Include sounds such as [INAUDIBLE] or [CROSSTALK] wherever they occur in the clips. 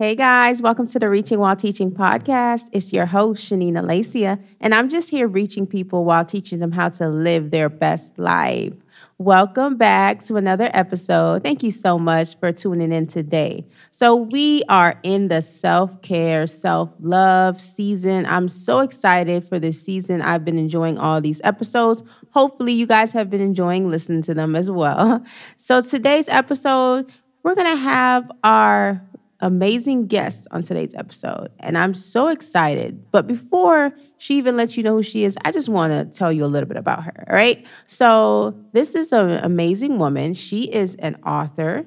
Hey guys, welcome to the Reaching While Teaching podcast. It's your host, Shanine Alessia, and I'm just here reaching people while teaching them how to live their best life. Welcome back to another episode. Thank you so much for tuning in today. So, we are in the self care, self love season. I'm so excited for this season. I've been enjoying all these episodes. Hopefully, you guys have been enjoying listening to them as well. [LAUGHS] So, today's episode, we're going to have our amazing guest on today's episode, and I'm so excited. But before she even lets you know who she is, I just want to tell you a little bit about her. All right. So, this is an amazing woman. She is an author,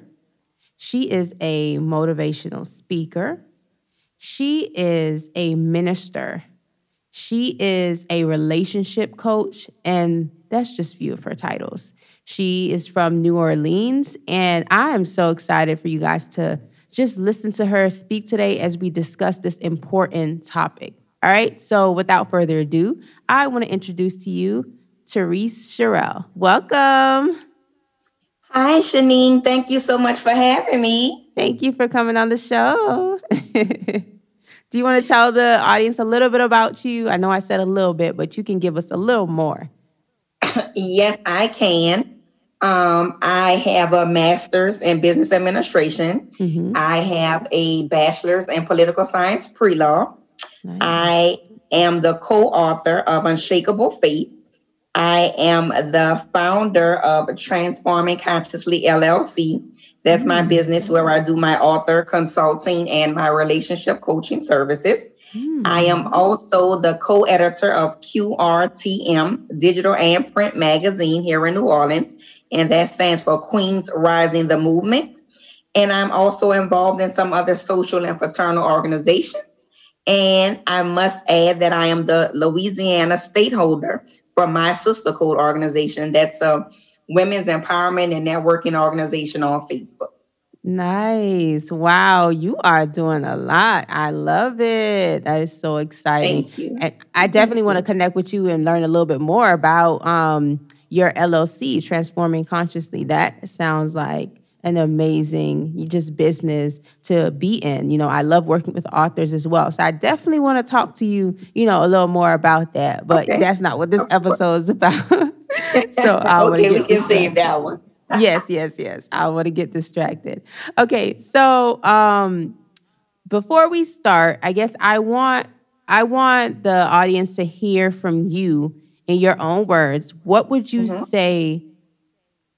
she is a motivational speaker, she is a minister, she is a relationship coach, and that's just few of her titles. She is from New Orleans, and I am so excited for you guys to just listen to her speak today as we discuss this important topic. All right, so without further ado, I want to introduce to you Teriece Cherell. Welcome. Hi, Shanine. Thank you so much for having me. Thank you for coming on the show. [LAUGHS] Do you want to tell the audience a little bit about you? I know I said a little bit, but you can give us a little more. [LAUGHS] yes, I can. Um, I have a master's in business administration. Mm-hmm. I have a bachelor's in political science pre law. Nice. I am the co author of Unshakable Faith. I am the founder of Transforming Consciously LLC. That's mm-hmm. my mm. business where I do my author consulting and my relationship coaching services. Mm-hmm. I am also the co editor of QRTM, digital and print magazine here in New Orleans and that stands for Queens Rising the Movement. And I'm also involved in some other social and fraternal organizations. And I must add that I am the Louisiana state holder for my sister code organization. That's a women's empowerment and networking organization on Facebook. Nice. Wow. You are doing a lot. I love it. That is so exciting. Thank you. And I definitely want to connect with you and learn a little bit more about um, your LLC, Transforming Consciously. That sounds like an amazing just business to be in. You know, I love working with authors as well. So I definitely want to talk to you, you know, a little more about that. But okay. that's not what this episode is about. [LAUGHS] so I want to okay, we can save that one. yes, yes, yes. I want to get distracted. Okay, so um before we start, I guess I want I want the audience to hear from you in your own words, what would you mm-hmm. say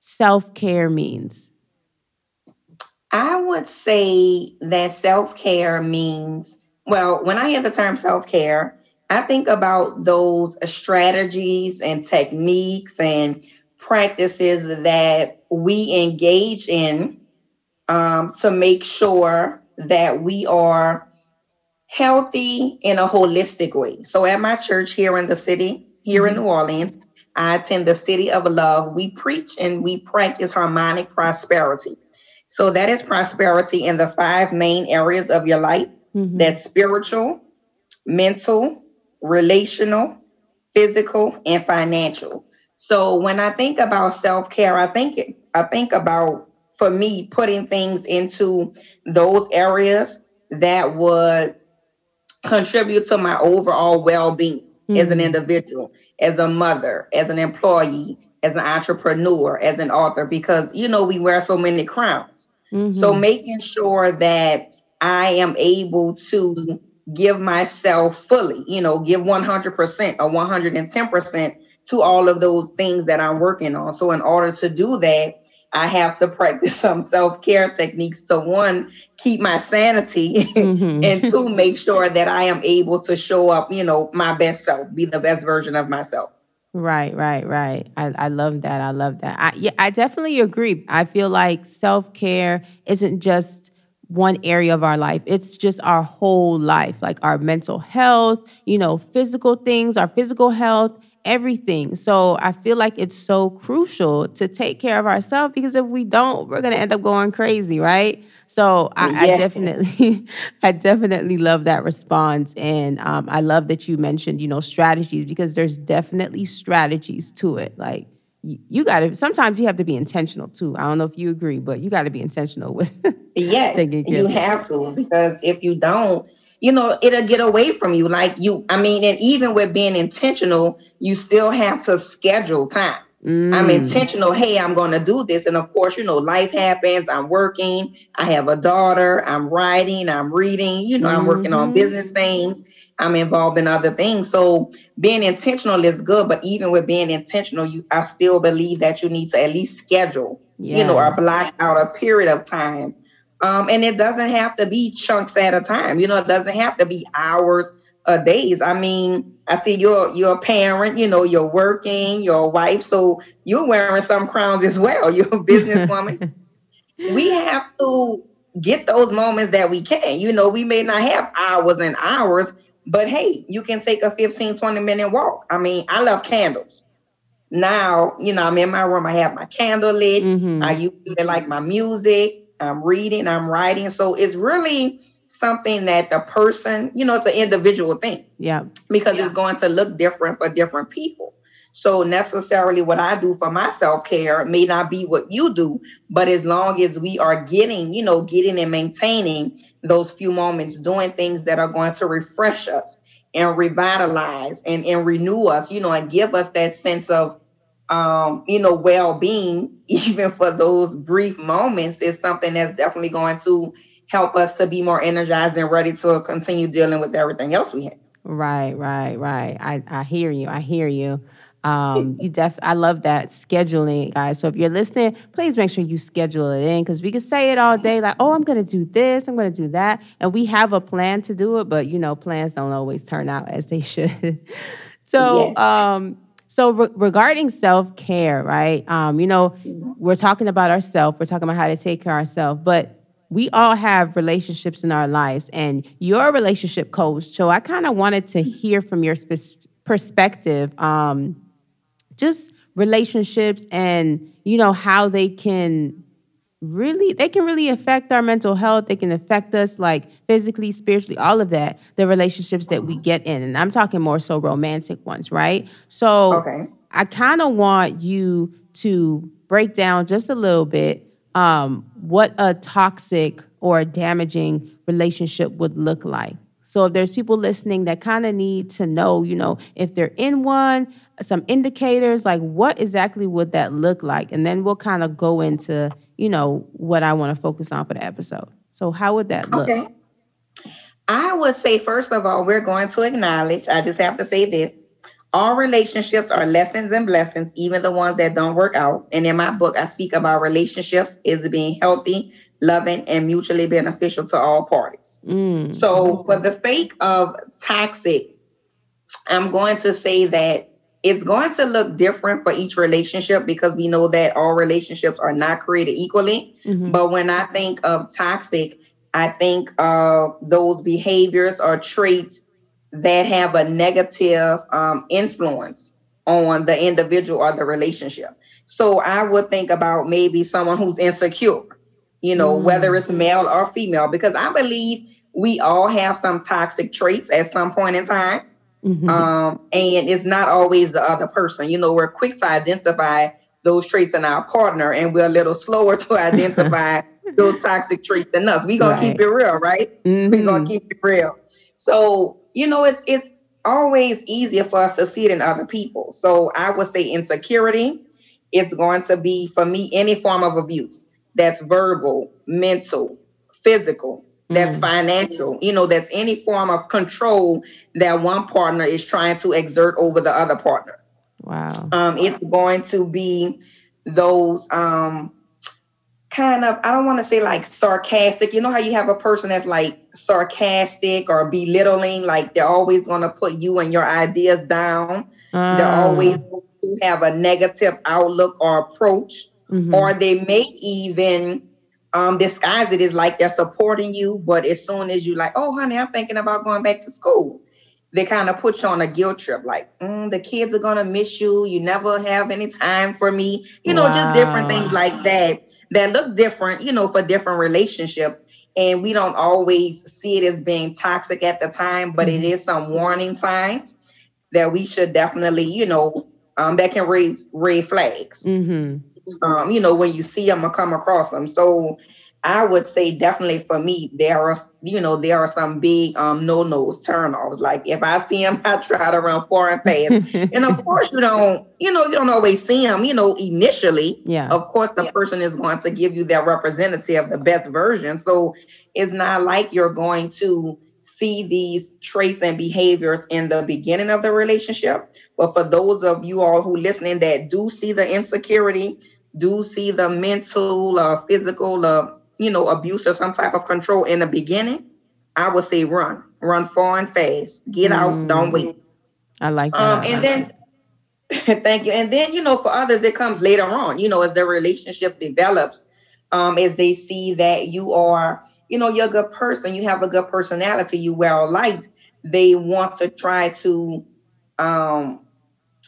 self care means? I would say that self care means, well, when I hear the term self care, I think about those strategies and techniques and practices that we engage in um, to make sure that we are healthy in a holistic way. So at my church here in the city, here in mm-hmm. New Orleans. I attend the City of Love. We preach and we practice harmonic prosperity. So that is prosperity in the five main areas of your life. Mm-hmm. That's spiritual, mental, relational, physical, and financial. So when I think about self-care, I think I think about for me putting things into those areas that would contribute to my overall well-being mm-hmm. as an mm-hmm. individual, as a mother, as an employee, as an entrepreneur, as an author, because, you know, we wear so many crowns. Mm-hmm. So making sure that I am able to give myself fully, you know, give 100% or 110% to all of those things that I'm working on. So in order to do that, I have to practice some self care techniques to one, keep my sanity, mm-hmm. [LAUGHS] and two, make sure that I am able to show up, you know, my best self, be the best version of myself. Right, right, right. I, I love that. I love that. I, yeah, I definitely agree. I feel like self care isn't just one area of our life. It's just our whole life, like our mental health, you know, physical things, our physical health, everything. So I feel like it's so crucial to take care of ourselves because if we don't, we're gonna end up going crazy, right? So I, yes. I definitely, [LAUGHS] I definitely love that response, and um, I love that you mentioned, you know, strategies because there's definitely strategies to it. Like you, you got to sometimes you have to be intentional too. I don't know if you agree, but you got to be intentional with [LAUGHS] yes, you have to because if you don't, you know, it'll get away from you. Like you, I mean, and even with being intentional, you still have to schedule time. Mm. I'm intentional. Hey, I'm going to do this. And of course, you know, life happens. I'm working. I have a daughter. I'm writing. I'm reading. You know, mm-hmm. I'm working on mm-hmm. business things. I'm involved in other things. So being intentional is good, but even with being intentional, you I still believe that you need to at least schedule, yes. you know, or block out a period of time. Um, and it doesn't have to be chunks at a time. You know, it doesn't have to be hours or days. I mean, I see you're you're a parent, you know, you're working, you're a wife, so you're wearing some crowns as well. [LAUGHS] You're a businesswoman. [LAUGHS] we have to get those moments that we can. You know, we may not have hours and hours, but hey, you can take a 15, 20 minute walk. I mean, I love candles. Now, you know, I'm in my room, I have my candle lit. Mm-hmm. I usually like my music. I'm reading, I'm writing. So it's really something that the person, you know, it's an individual thing. Yeah. Because yeah. it's going to look different for different people. So necessarily what I do for my self-care may not be what you do, but as long as we are getting, you know, getting and maintaining those few moments, doing things that are going to refresh us and revitalize and, and renew us, you know, and give us that sense of um, you know, well-being, [LAUGHS] even for those brief moments, is something that's definitely going to help us to be more energized and ready to continue dealing with everything else we have. Right, right, right. I, I hear you. I hear you. Um, [LAUGHS] you def I love that scheduling, guys. So if you're listening, please make sure you schedule it in because we can say it all day, like, oh, I'm gonna do this, I'm gonna do that. And we have a plan to do it, but you know, plans don't always turn out as they [LAUGHS] should. so yes. um so re- regarding self-care, right? Um, you know, we're talking about ourselves, we're talking about how to take care of ourselves, but we all have relationships in our lives and your relationship coach so i kind of wanted to hear from your sp- perspective um, just relationships and you know how they can really they can really affect our mental health they can affect us like physically spiritually all of that the relationships that we get in and i'm talking more so romantic ones right so okay. i kind of want you to break down just a little bit um, what a toxic or a damaging relationship would look like so if there's people listening that kind of need to know, you know, if they're in one, some indicators, like what exactly would that look like? And then we'll kind of go into, you know, what I want to focus on for the episode. So how would that look? Okay. I would say, first of all, we're going to acknowledge, I just have to say this. All relationships are lessons and blessings, even the ones that don't work out. And in my book, I speak about relationships is being healthy, loving, and mutually beneficial to all parties. Mm. So, for the sake of toxic, I'm going to say that it's going to look different for each relationship because we know that all relationships are not created equally. Mm-hmm. But when I think of toxic, I think of those behaviors or traits that have a negative um, influence on the individual or the relationship. So I would think about maybe someone who's insecure you know, mm. whether it's male or female, because I believe we all have some toxic traits at some point in time. Mm-hmm. Um, and it's not always the other person. You know, we're quick to identify those traits in our partner, and we're a little slower to [LAUGHS] identify those toxic traits in us. We're gonna right. keep it real, right? Mm-hmm. We're gonna keep it real. So, you know, it's it's always easier for us to see it in other people. So I would say insecurity is going to be for me any form of abuse that's verbal, mental, physical, that's mm. financial, you know, that's any form of control that one partner is trying to exert over the other partner. Wow. Um, it's going to be those um, kind of, I don't want to say like sarcastic. You know how you have a person that's like sarcastic or belittling, like they're always going to put you and your ideas down. They're ah. always to have a negative outlook or approach mm-hmm. or they may even um, disguise it as like they're supporting you, but as soon as you like, oh, honey, I'm thinking about going back to school, they kind of put you on a guilt trip, like mm, the kids are gonna miss you. You never have any time for me, you know, wow. just different things like that that look different, you know, for different relationships. And we don't always see it as being toxic at the time, but mm-hmm. it is some warning signs that we should definitely, you know, um, that can raise red flags. Mm-hmm. Um, you know, when you see them or come across them. So I would say definitely for me, there are, you know, there are some big um no nos turn turnoffs. Like if I see them, [LAUGHS] I try to run far and fast. [LAUGHS] and of course, you don't, you know, you don't always see them, you know, initially. Yeah. Of course, the yeah. person is going to give you their representative, the best version. So it's not like you're going to see these traits and behaviors in the beginning of the relationship. But for those of you all who listening that do see the insecurity, do see the mental or physical uh, you know, abuse or some type of control in the beginning, I would say run, run far and fast, get mm. out, don't wait. I like that. Um, and then, [LAUGHS] thank you. And then, you know, for others, it comes later on, you know, as the relationship develops, um, as they see that you are, you know, you're a good person, you have a good personality, you well liked, they want to try to, um,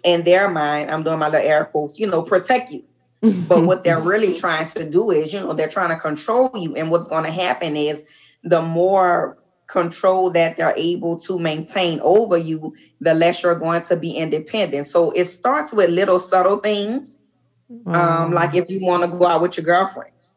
in their mind, I'm doing my little air quotes, you know, protect you but what they're [LAUGHS] really trying to do is, you know, they're trying to control you. And what's going to happen is the more control that they're able to maintain over you, the less you're going to be independent. So it starts with little subtle things. Um, like if you want to go out with your girlfriends.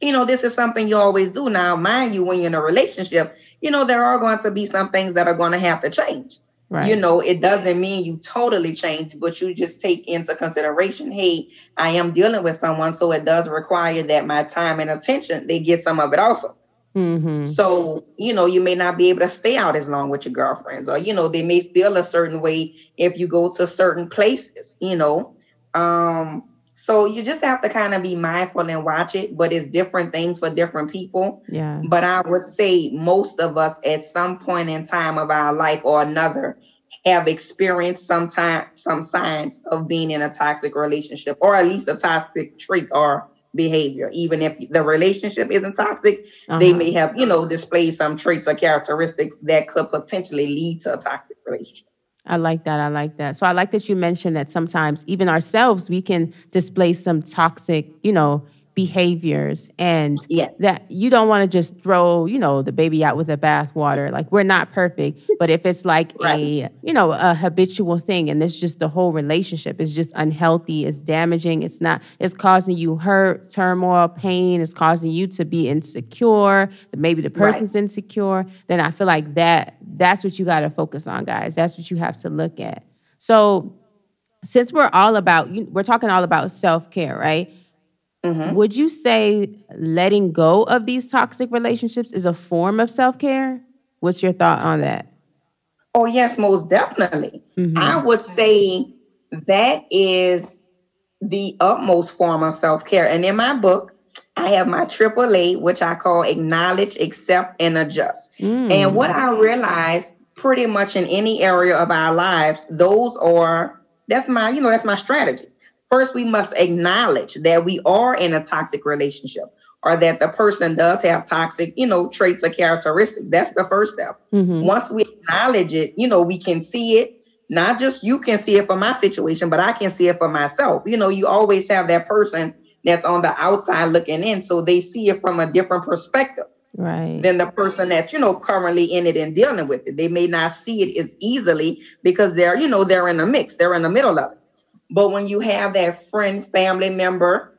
You know, this is something you always do. Now, mind you, when you're in a relationship, you know, there are going to be some things that are going to have to change. Right. You know, it doesn't mean you totally change, but you just take into consideration, hey, I am dealing with someone, so it does require that my time and attention, they get some of it also. Mm-hmm. So, you know, you may not be able to stay out as long with your girlfriends, or, you know, they may feel a certain way if you go to certain places, you know. Um, so you just have to kind of be mindful and watch it, but it's different things for different people. Yeah. But I would say most of us at some point in time of our life or another have experienced some time some signs of being in a toxic relationship or at least a toxic trait or behavior. Even if the relationship isn't toxic, uh-huh. they may have, you know, displayed some traits or characteristics that could potentially lead to a toxic relationship. I like that. I like that. So I like that you mentioned that sometimes even ourselves we can display some toxic, you know, behaviors and yeah. that you don't want to just throw you know the baby out with the bathwater like we're not perfect [LAUGHS] but if it's like right. a you know a habitual thing and it's just the whole relationship is just unhealthy it's damaging it's not it's causing you hurt turmoil pain it's causing you to be insecure maybe the person's right. insecure then i feel like that that's what you got to focus on guys that's what you have to look at so since we're all about we're talking all about self-care right Mm-hmm. Would you say letting go of these toxic relationships is a form of self care? What's your thought on that? Oh, yes, most definitely. Mm-hmm. I would say that is the utmost form of self care. And in my book, I have my triple A, which I call acknowledge, accept, and adjust. Mm. And what I realized pretty much in any area of our lives, those are that's my, you know, that's my strategy. First, we must acknowledge that we are in a toxic relationship or that the person does have toxic, you know, traits or characteristics. That's the first step. Mm-hmm. Once we acknowledge it, you know, we can see it. Not just you can see it for my situation, but I can see it for myself. You know, you always have that person that's on the outside looking in, so they see it from a different perspective. Right. Than the person that's, you know, currently in it and dealing with it. They may not see it as easily because they're, you know, they're in the mix, they're in the middle of it. But when you have that friend, family member,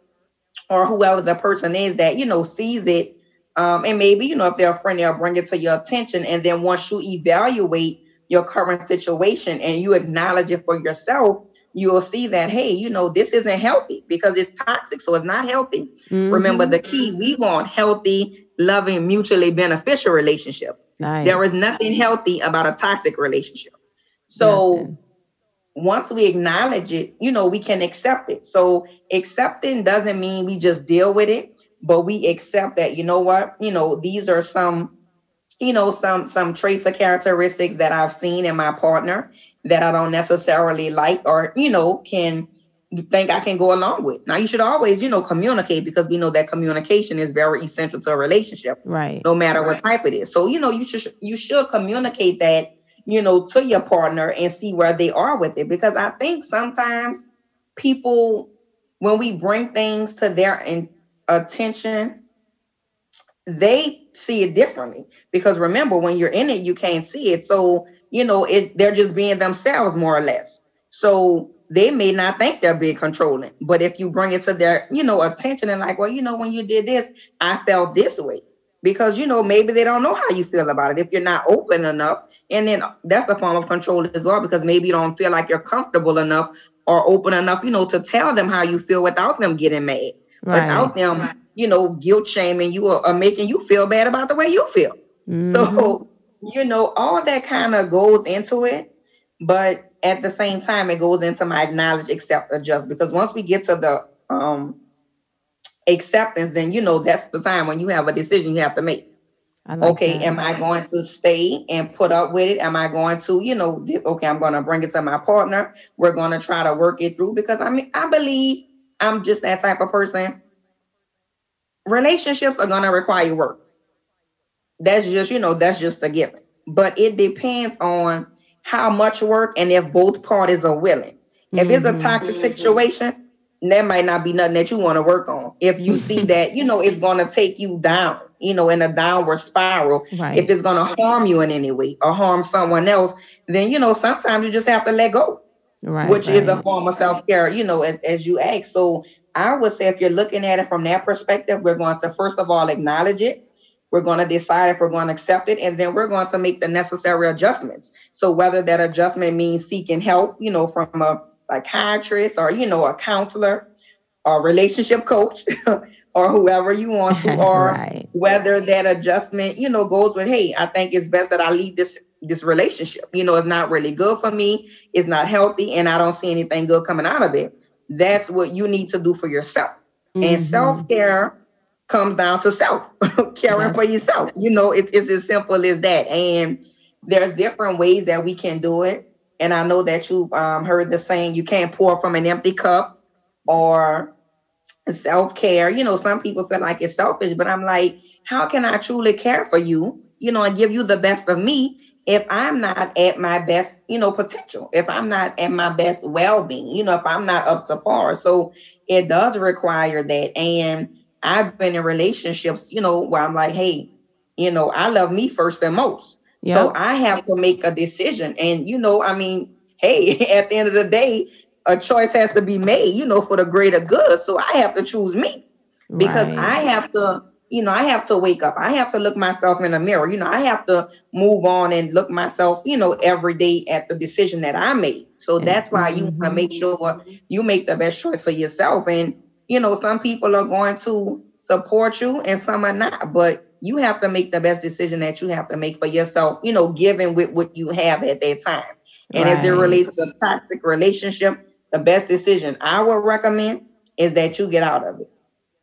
or whoever the person is that, you know, sees it, um, and maybe, you know, if they're a friend, they'll bring it to your attention. And then once you evaluate your current situation and you acknowledge it for yourself, you'll see that, hey, you know, this isn't healthy because it's toxic. So it's not healthy. Mm-hmm. Remember the key, we want healthy, loving, mutually beneficial relationships. Nice. There is nothing healthy about a toxic relationship. So nothing once we acknowledge it, you know, we can accept it. So accepting doesn't mean we just deal with it, but we accept that, you know what, you know, these are some, you know, some some traits or characteristics that I've seen in my partner that I don't necessarily like or, you know, can think I can go along with. Now you should always, you know, communicate because we know that communication is very essential to a relationship. Right. No matter right. what type it is. So, you know, you should you should communicate that you know, to your partner and see where they are with it. Because I think sometimes people, when we bring things to their in, attention, they see it differently. Because remember, when you're in it, you can't see it. So, you know, it, they're just being themselves more or less. So they may not think they're being controlling. But if you bring it to their, you know, attention and like, well, you know, when you did this, I felt this way. Because, you know, maybe they don't know how you feel about it if you're not open enough. And then that's a form of control as well, because maybe you don't feel like you're comfortable enough or open enough, you know, to tell them how you feel without them getting mad, right. without them, right. you know, guilt shaming you or, or, making you feel bad about the way you feel. Mm-hmm. So, you know, all that kind of goes into it. But at the same time, it goes into my acknowledge, accept, adjust. Because once we get to the um, acceptance, then you know that's the time when you have a decision you have to make. Like okay, that. am I going to stay and put up with it? Am I going to, you know, okay, I'm going to bring it to my partner. We're going to try to work it through because I mean, I believe I'm just that type of person. Relationships are going to require work. That's just, you know, that's just a given. But it depends on how much work and if both parties are willing. If mm-hmm. it's a mm-hmm. toxic situation, that might not be nothing that you want to work on. If you [LAUGHS] see that, you know, it's going to take you down, you know, in a downward spiral. Right. If it's going to harm you in any way or harm someone else, then, you know, sometimes you just have to let go, right, which right. is a form of self care, you know, as, as you ask. So I would say if you're looking at it from that perspective, we're going to first of all acknowledge it. We're going to decide if we're going to accept it, and then we're going to make the necessary adjustments. So whether that adjustment means seeking help, you know, from a psychiatrist or, you know, a counselor or relationship coach [LAUGHS] or whoever you want to, [LAUGHS] or right. whether that adjustment, you know, goes with, hey, I think it's best that I leave this this relationship. You know, it's not really good for me, it's not healthy, and I don't see anything good coming out of it. That's what you need to do for yourself. Mm-hmm. And self-care comes down to self [LAUGHS] caring yes. for yourself. You know, it's, it's as simple as that. And there's different ways that we can do it. And I know that you've um, heard the saying, you can't pour from an empty cup or self care. You know, some people feel like it's selfish, but I'm like, how can I truly care for you, you know, and give you the best of me if I'm not at my best, you know, potential, if I'm not at my best well being, you know, if I'm not up to par. So it does require that. And I've been in relationships, you know, where I'm like, hey, you know, I love me first and most. Yep. So I have to make a decision. And, you know, I mean, hey, [LAUGHS] at the end of the day, a choice has to be made, you know, for the greater good. So I have to choose me because right. I have to, you know, I have to wake up. I have to look myself in the mirror. You know, I have to move on and look myself, you know, every day at the decision that I made. So that's why you want to make mm-hmm. sure you make the best choice for yourself. And you know, some people are going to support you and some are not, but you have to make the best decision that you have to make for yourself, you know, given with what you have at that time. And right. as it relates to a toxic relationship, the best decision I would recommend is that you get out of it.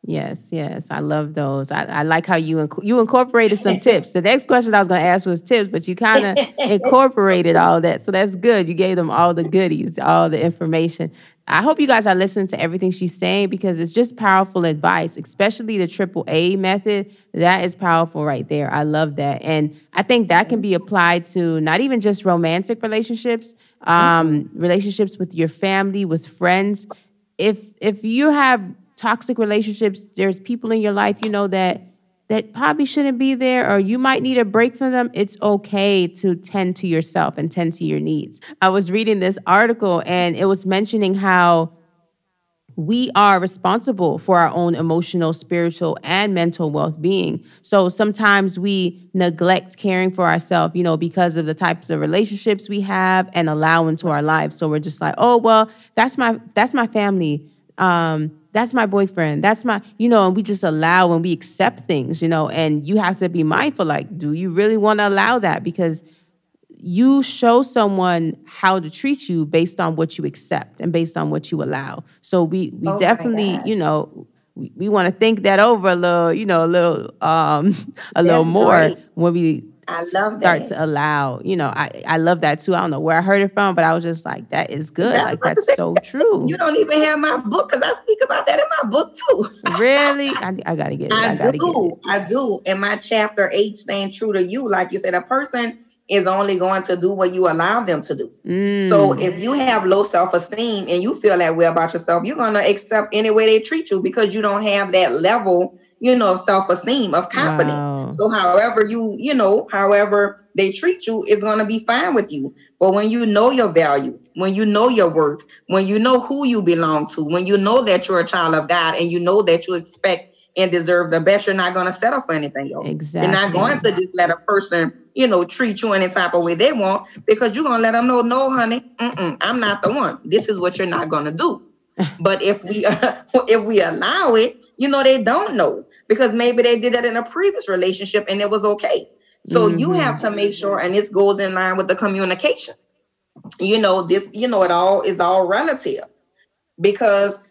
Yes, yes, I love those. I, I like how you inc- you incorporated some tips. The next question I was going to ask was tips, but you kind of [LAUGHS] incorporated all that, so that's good. You gave them all the goodies, all the information. I hope you guys are listening to everything she's saying because it's just powerful advice, especially the triple A method. That is powerful right there. I love that. And I think that can be applied to not even just romantic relationships, um, relationships with your family, with friends. If if you have toxic relationships, there's people in your life, you know, that that probably shouldn't be there or you might need a break from them, it's okay to tend to yourself and tend to your needs. I was reading this article and it was mentioning how we are responsible for our own emotional, spiritual, and mental well being. So sometimes we neglect caring for ourselves, you know, because of the types of relationships we have and allow into our lives. So we're just like, oh well, that's my that's my family. Um, that's my boyfriend. That's my you know and we just allow and we accept things you know and you have to be mindful like do you really want to allow that? Because you show someone how to treat you based on what you accept and based on what you allow. So we we oh definitely you know we, we want to think that over a little you know a little um [LAUGHS] a little more right. when we I love start that. to allow, you know, I, I love that too. I don't know where I heard it from, but I was just like, that is good. Yeah, like that's so [LAUGHS] true. You don't even have my book because I speak about that in my book too. really? [LAUGHS] I, I gotta get it. I, I do. I do. In my chapter eight, staying true to you, like you said, a person is only going to do what you allow them to do. Mm. So if you have low self-esteem and you feel that way about yourself, you're gonna accept any way they treat you because you don't have that level you know, self esteem, of confidence. Wow. So, however you, you know, however they treat you is going to be fine with you. But when you know your value, when you know your worth, when you know who you belong to, when you know that you're a child of God and you know that you expect and deserve the best, you're not going to settle for anything else. Exactly. You're not going to just let a person, you know, treat you any type of way they want because you're going to let them know, no, honey, I'm not the one. This is what you're not going to do. But if we [LAUGHS] if we allow it, you know, they don't know because maybe they did that in a previous relationship and it was okay. So mm-hmm. you have to make sure, and this goes in line with the communication. You know, this, you know, it all is all relative because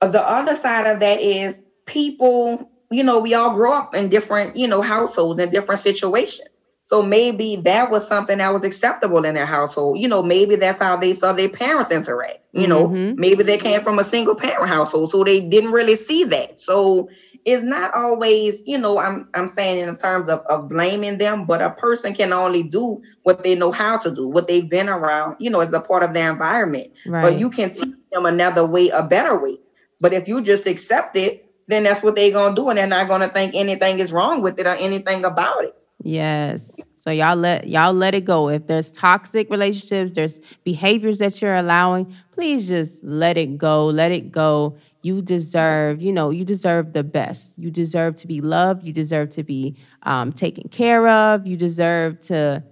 the other side of that is people, you know, we all grow up in different, you know, households and different situations. So maybe that was something that was acceptable in their household. You know, maybe that's how they saw their parents interact. You know, mm-hmm. maybe they came from a single parent household, so they didn't really see that. So it's not always, you know, I'm I'm saying in terms of, of blaming them, but a person can only do what they know how to do, what they've been around, you know, as a part of their environment. Right. But you can teach them another way, a better way. But if you just accept it, then that's what they're gonna do, and they're not gonna think anything is wrong with it or anything about it. Yes. So y'all let y'all let it go. If there's toxic relationships, there's behaviors that you're allowing, please just let it go. Let it go. You deserve, you know, you deserve the best. You deserve to be loved. You deserve to be um, taken care of. You deserve to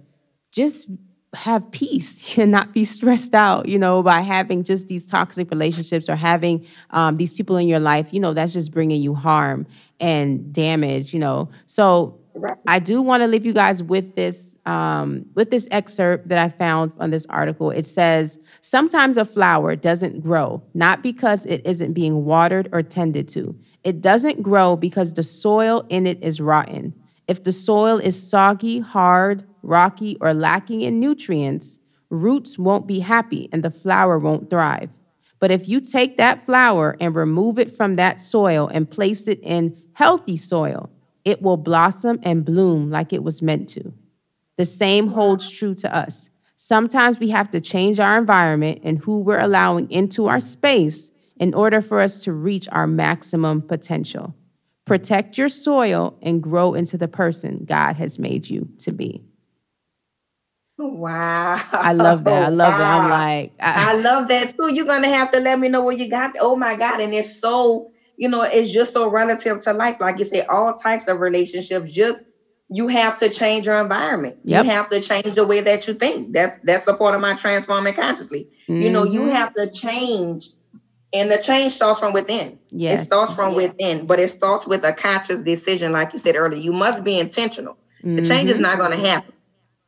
just have peace [LAUGHS] and not be stressed out, you know, by having just these toxic relationships or having um, these people in your life. You know, that's just bringing you harm and damage. You know, so. I do want to leave you guys with this um, with this excerpt that I found on this article. It says sometimes a flower doesn't grow not because it isn't being watered or tended to. It doesn't grow because the soil in it is rotten. If the soil is soggy, hard, rocky, or lacking in nutrients, roots won't be happy and the flower won't thrive. But if you take that flower and remove it from that soil and place it in healthy soil, it will blossom and bloom like it was meant to. The same holds true to us. Sometimes we have to change our environment and who we're allowing into our space in order for us to reach our maximum potential. Protect your soil and grow into the person God has made you to be. Oh, wow. I love that. I [LAUGHS] love wow. that. I'm like, I, I love that too. You're going to have to let me know what you got. Oh my God. And it's so you know, it's just so relative to life. Like you say, all types of relationships, just you have to change your environment. Yep. You have to change the way that you think. That's that's a part of my transforming consciously. Mm-hmm. You know, you mm-hmm. have to change and the change starts from within. Yes. It starts from yeah. within, but it starts with a conscious decision, like you said earlier. You must be intentional. Mm-hmm. The change is not going to happen.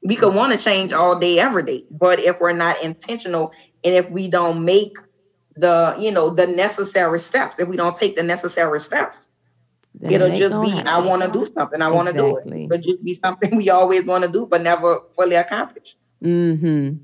We could want to change all day, every day, but if we're not intentional and if we don't make the you know the necessary steps if we don't take the necessary steps then it'll just be i want to do something i want to do it it'll just be something [LAUGHS] we always want to do but never fully accomplish mm-hmm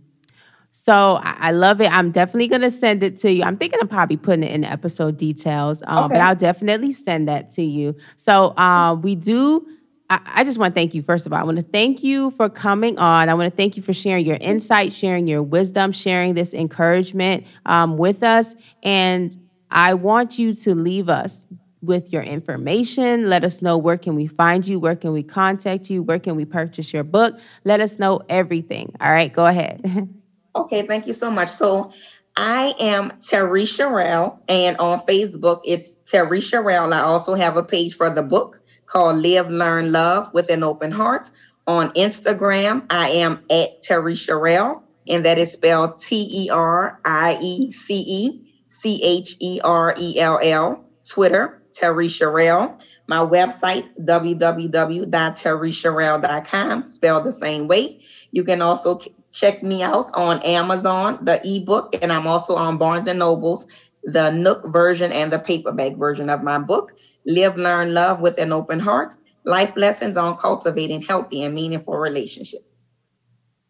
so I love it. I'm definitely gonna send it to you. I'm thinking of probably putting it in the episode details, um, okay. but I'll definitely send that to you. So um, we do I, just want to thank you, first of all. I want to thank you for coming on. I want to thank you for sharing your insight, sharing your wisdom, sharing this encouragement um, with us. And I want you to leave us with your information. Let us know where can we find you, where can we contact you, where can we purchase your book. Let us know everything. All right, go ahead. [LAUGHS] okay, thank you so much. So I am Teriece Cherell, and on Facebook it's Teriece Cherell. I also have a page for the book called Live, Learn, Love with an Open Heart. On Instagram, I am at Teriece Cherell, and that is spelled T E R I E C E C H E R E L L. Twitter, Teriece Cherell. My website, www.teriececherell.com, spelled the same way. You can also check me out on Amazon, the ebook, and I'm also on Barnes and Nobles, the Nook version and the paperback version of my book. Live, Learn, Love with an Open Heart. Life lessons on cultivating healthy and meaningful relationships.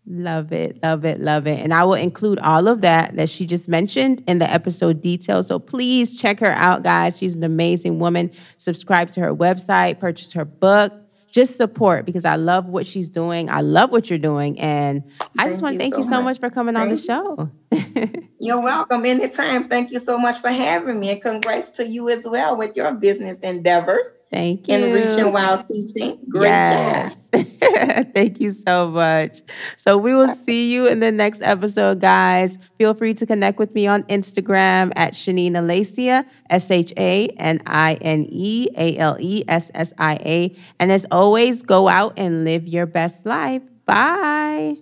Love it, love it, love it. And I will include all of that that she just mentioned in the episode details. So please check her out, guys. She's an amazing woman. Subscribe to her website, purchase her book. Just support because I love what she's doing. I love what you're doing. And I just want to thank you so much. much for coming thank on the show. [LAUGHS] you're welcome anytime. Thank you so much for having me. And congrats to you as well with your business endeavors. Thank you. And reaching while teaching. Great yes. [LAUGHS] Thank you so much. So we will see you in the next episode, guys. Feel free to connect with me on Instagram at Shanine Alessia, S H A N I N E A L E S S I A. And as always, go out and live your best life. Bye.